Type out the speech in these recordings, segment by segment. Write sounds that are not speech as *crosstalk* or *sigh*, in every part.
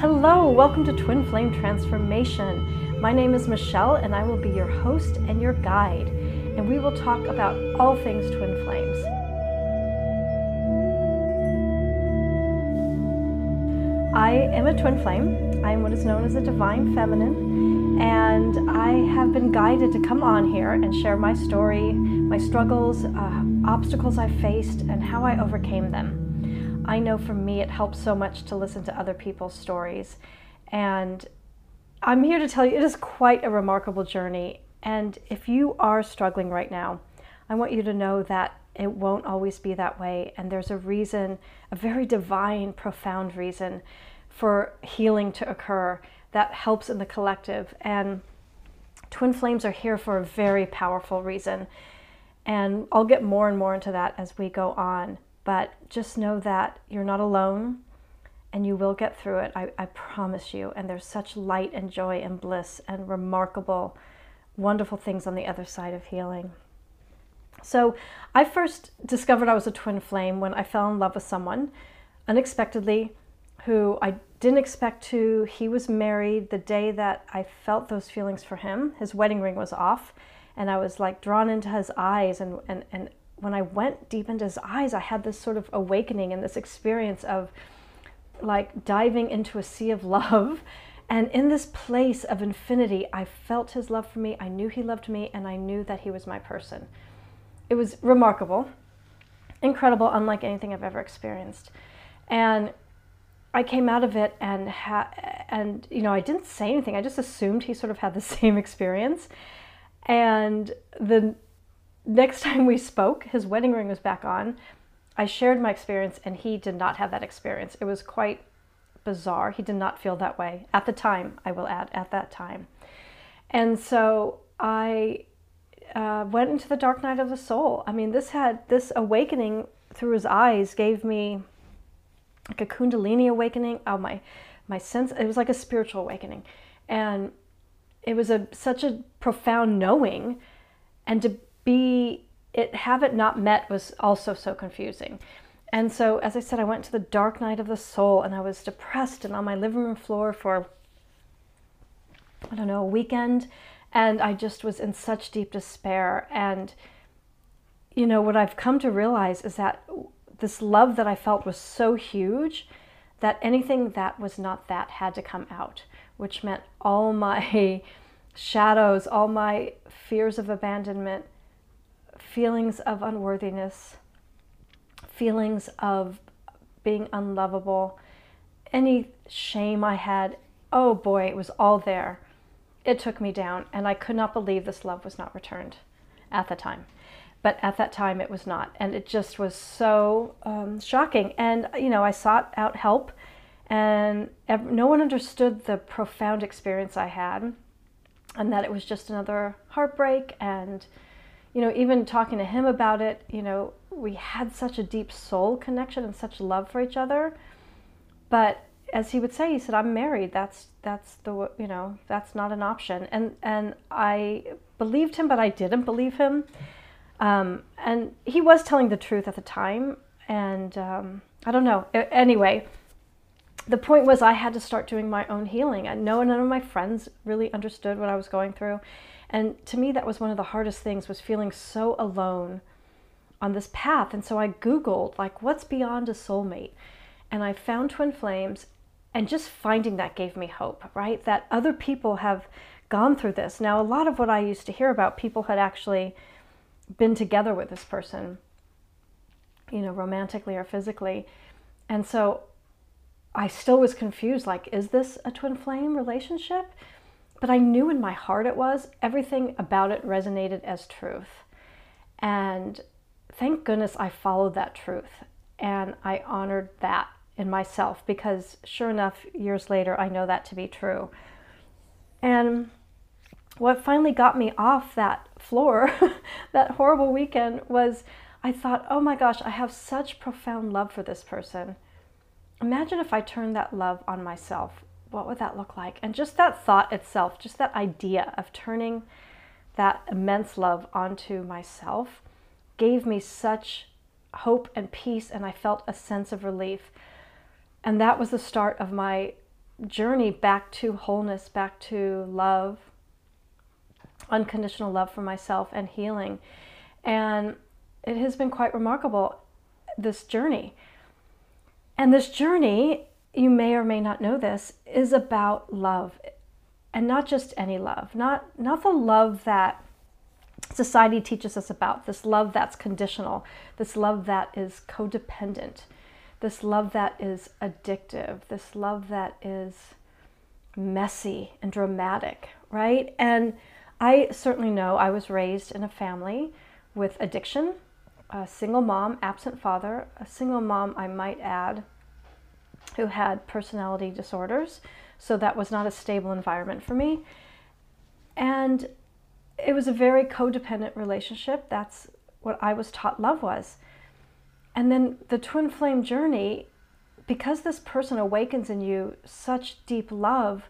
Hello, welcome to Twin Flame Transformation. My name is Michele, and I will be your host and your guide. And we will talk about all things twin flames. I am a twin flame. I am what is known as a divine feminine, and I have been guided to come on here and share my story, my struggles, uh, obstacles I faced, and how I overcame them. I know for me it helps so much to listen to other people's stories. And I'm here to tell you it is quite a remarkable journey. And if you are struggling right now, I want you to know that it won't always be that way. And there's a reason, a very divine, profound reason for healing to occur that helps in the collective. And twin flames are here for a very powerful reason. And I'll get more and more into that as we go on. But just know that you're not alone and you will get through it. I, I promise you. And there's such light and joy and bliss and remarkable, wonderful things on the other side of healing. So, I first discovered I was a twin flame when I fell in love with someone unexpectedly who I didn't expect to. He was married the day that I felt those feelings for him. His wedding ring was off, and I was like drawn into his eyes and, and, and when I went deep into his eyes, I had this sort of awakening and this experience of like diving into a sea of *laughs* love. And in this place of infinity, I felt his love for me. I knew he loved me, and I knew that he was my person. It was remarkable, incredible, unlike anything I've ever experienced. And I came out of it and ha- and you know I didn't say anything. I just assumed he sort of had the *laughs* same experience. And the next *laughs* time we spoke, his wedding ring was back on. I shared my experience, and he did not have that experience. It was quite bizarre. He did not feel that way at the time, I will add, at that time. And so I uh, went into the dark night of the soul. I mean, this had this awakening through his eyes gave me like a kundalini awakening. Oh my, my sense. It was like a spiritual awakening, and it was a such a profound knowing, and to be it have it not met was also so confusing. And so, as I said, I went to the dark night of the soul and I was depressed and on my living room floor for, I don't know, a weekend. And I just was in such deep despair. And, you know, what I've come to realize is that this love that I felt was so huge that anything that was not that had to come out, which meant all my *laughs* shadows, all my fears of abandonment, feelings of unworthiness, feelings of being unlovable, any shame I had, oh boy, it was all there. It took me down, and I could not believe this love was not returned at the time. But at that time, it was not. And it just was so um, shocking. And, you know, I sought out help, and no one understood the profound experience I had, and that it was just another heartbreak and you know, even talking to him about it, you know, we had such a deep soul connection and such love for each other. But as he would say, he said, "I'm married. That's that's the you know that's not an option." And and I believed him, but I didn't believe him. Um, and he was telling the truth at the time. And um, I don't know. Anyway, the point was I had to start doing my own healing. And no none of my friends really understood what I was going through. And to me, that was one of the hardest things was feeling so alone on this path. And so I Googled, like, what's beyond a soulmate? And I found twin flames, and just finding that gave me hope, right? That other people have gone through this. Now, a lot of what I used to hear about, people had actually been together with this person, you know, romantically or physically. And so I still was confused like, is this a twin flame relationship? But I knew in my heart it was. Everything about it resonated as truth. And thank goodness I followed that truth and I honored that in myself because sure enough, years later, I know that to be true. And what finally got me off that floor *laughs* that horrible weekend was I thought, oh my gosh, I have such profound love for this person. Imagine if I turned that love on myself what would that look like? And just that thought itself, just that idea of turning that immense love onto myself gave me such hope and peace, and I felt a sense of relief. And that was the start of my journey back to wholeness, back to love, unconditional love for myself, and healing. And it has been quite remarkable, this journey. And this journey, you may or may not know this, is about love. And not just any love, not, not the love that society teaches us about, this love that's conditional, this love that is codependent, this love that is addictive, this love that is messy and dramatic, right? And I certainly know I was raised in a family with addiction, a single mom, absent father, a single mom, I might add, who had personality disorders. So that was not a stable environment for me. And it was a very codependent relationship. That's what I was taught love was. And then the twin flame journey, because this person awakens in you such deep love,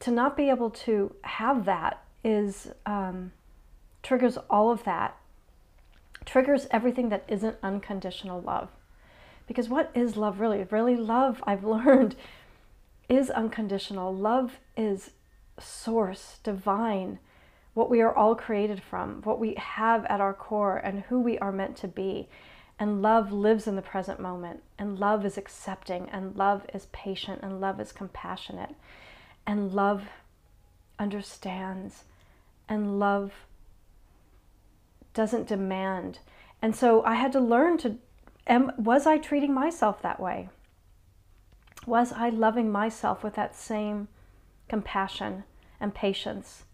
to not be able to have that is um, triggers all of that, triggers everything that isn't unconditional love. Because what is love really? Really, love, I've *laughs* learned, is unconditional. Love is source, divine, what we are all created from, what we have at our core, and who we are meant to be. And love lives in the present moment, and love is accepting, and love is patient, and love is compassionate, and love understands, and love doesn't demand. And so I had to learn to am, was I treating myself that way? Was I loving myself with that same compassion and patience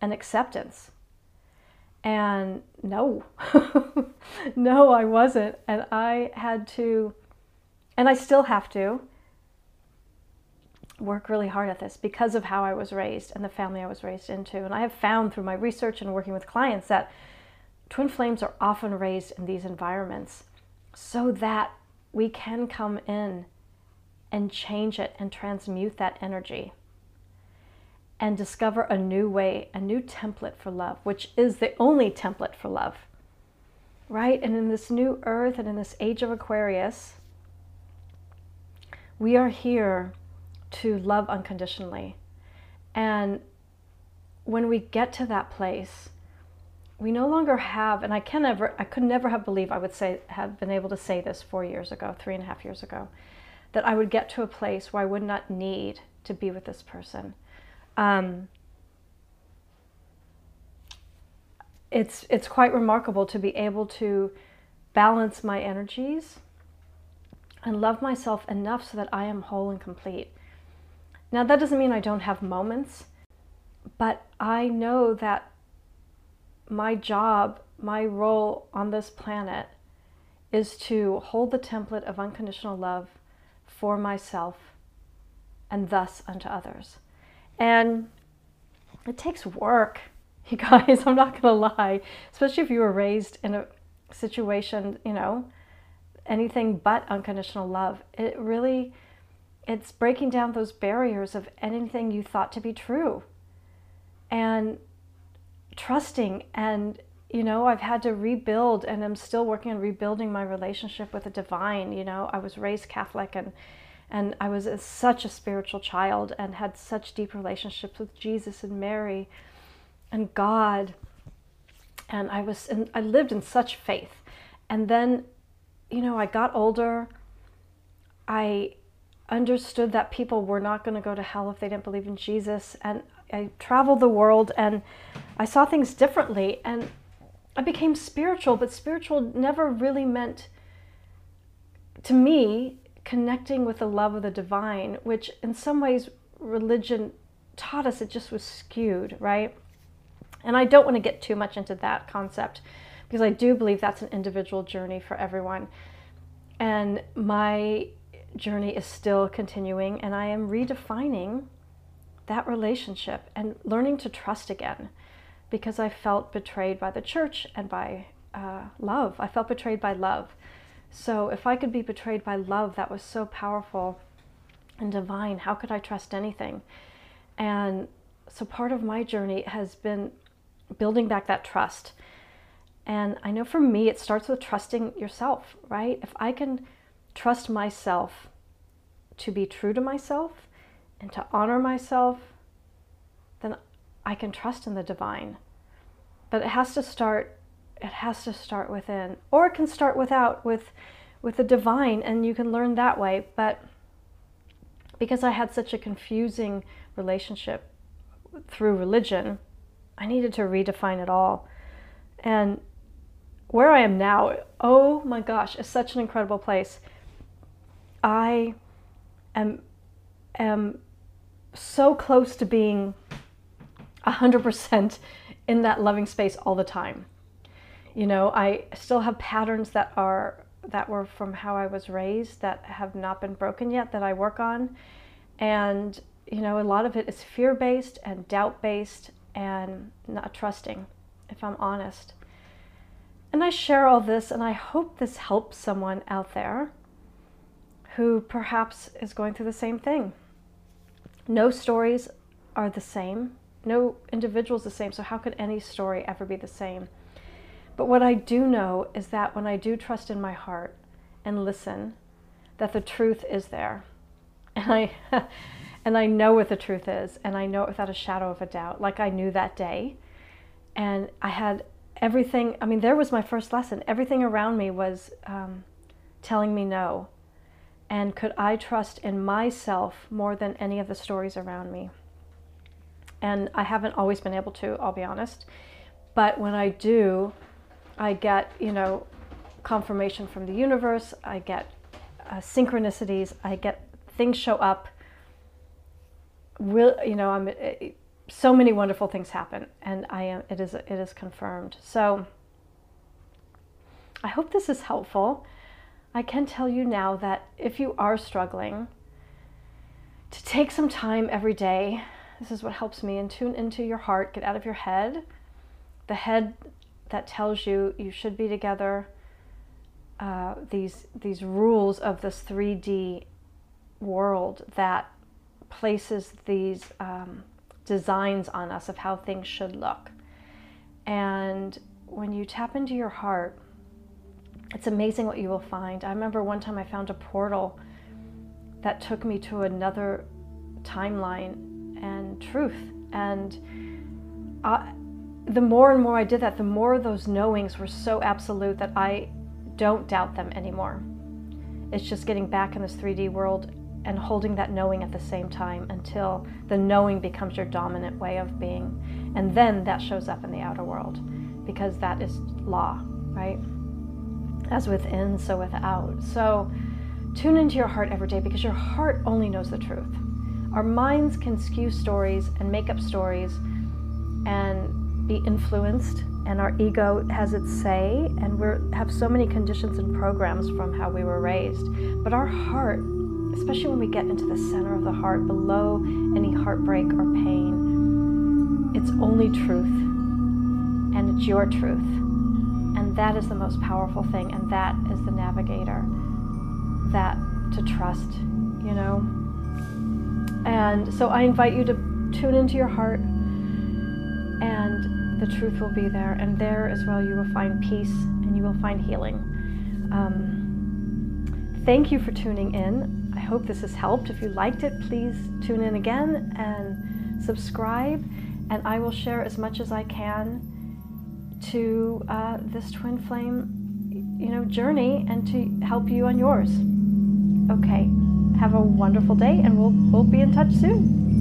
and acceptance? And no, *laughs* no, I wasn't. And I had to, and I still have to, work really hard at this because of how I was raised and the family I was raised into. And I have found through my research and working with clients that twin flames are often raised in these environments so that we can come in and change it and transmute that energy and discover a new way, a new template for love, which is the only template for love. Right? And in this new earth and in this age of Aquarius, we are here to love unconditionally. And when we get to that place, we no longer have, and I can never, I could never have believed I would say, have been able to say this four years ago, three and a half years ago, that I would get to a place where I would not need to be with this person. Um, it's it's quite remarkable to be able to balance my energies and love myself enough so that I am whole and complete. Now that doesn't mean I don't have moments, but I know that my job, my role on this planet is to hold the template of unconditional love for myself and thus unto others. And it takes work, *laughs* you guys, I'm not to lie, especially if you were raised in a situation, you know, anything but unconditional love. It really it's breaking down those barriers of anything you thought to be true. And trusting and you know i've had to rebuild and i'm still working on rebuilding my relationship with the divine you know. I was raised catholic and and i was a, such a spiritual child and had such deep relationships with jesus and mary and god. And i was and i lived in such faith. And then you know i got older. I understood that people were not going to go to hell if they didn't believe in jesus. And I traveled the world and I saw things differently and I became spiritual, but spiritual never really meant to me connecting with the love of the divine, which in some ways religion taught us it just was skewed, right? And I don't want to get too much into that concept because I do believe that's an individual journey for everyone. And my journey is still continuing, and I am redefining that relationship and learning to trust again because I felt betrayed by the church and by uh, love. I felt betrayed by love. So if I could be betrayed by love that was so powerful and divine, how could I trust anything? And so part of my journey has been building back that trust. And I know for me, it starts with trusting yourself, right? If I can trust myself to be true to myself, and to honor myself, then I can trust in the divine. But it has to start it has to start within. Or it can start without with with the divine and you can learn that way. But because I had such a confusing relationship through religion, I needed to redefine it all. And where I am now, oh my gosh, is such an incredible place. I am am so close to being 100% in that loving space all the time. You know, I still have patterns that are that were from how I was raised that have not been broken yet that I work on. And you know, a lot of it is fear-based and doubt-based and not trusting, if I'm honest. And I share all this and I hope this helps someone out there who perhaps is going through the same thing. No stories are the same. No individual is the same. So, how could any story ever be the same? But what I do know is that when I do trust in my heart and listen, that the truth is there. *laughs* And I *laughs* and I know what the truth is, and I know it without a shadow of a doubt, like I knew that day. And I had everything, I mean, there was my first lesson. Everything around me was um, telling me no. And could I trust in myself more than any of the stories around me? And I haven't always been able to, I'll be honest. But when I do, I get, you know, confirmation from the universe, I get uh, synchronicities, I get things show up. Will, you know, I'm, it, uh, so many wonderful things happen, and I am, it is, it is confirmed. So I hope this is helpful. I can tell you now that if you are struggling, to take some time every day, this is what helps me, and tune into your heart, get out of your head. The head that tells you you should be together, uh, these, these rules of this 3D world that places these um, designs on us of how things should look. And when you tap into your heart, it's amazing what you will find. I remember one time I found a portal that took me to another timeline and truth. And I, the more and more I did that, the more those knowings were so absolute that I don't doubt them anymore. It's just getting back in this 3D world and holding that knowing at the same time until the knowing becomes your dominant way of being. And then that shows up in the outer world because that is law, right? As within, so without. So tune into your heart every day because your heart only knows the truth. Our minds can skew stories and make up stories and be influenced, and our ego has its say, and we have so many conditions and programs from how we were raised. But our heart, especially when we get into the center of the heart, below any heartbreak or pain, it's only truth, and it's your truth. And that is the most powerful thing, and that is the navigator that to trust, you know. And so I invite you to tune into your heart, and the truth will be there. And there as well, you will find peace and you will find healing. Um, thank you for tuning in. I hope this has helped. If you liked it, please tune in again and subscribe. And I will share as much as I can to uh, this twin flame, you know, journey and to help you on yours. Okay, have a wonderful day, and we'll we'll be in touch soon.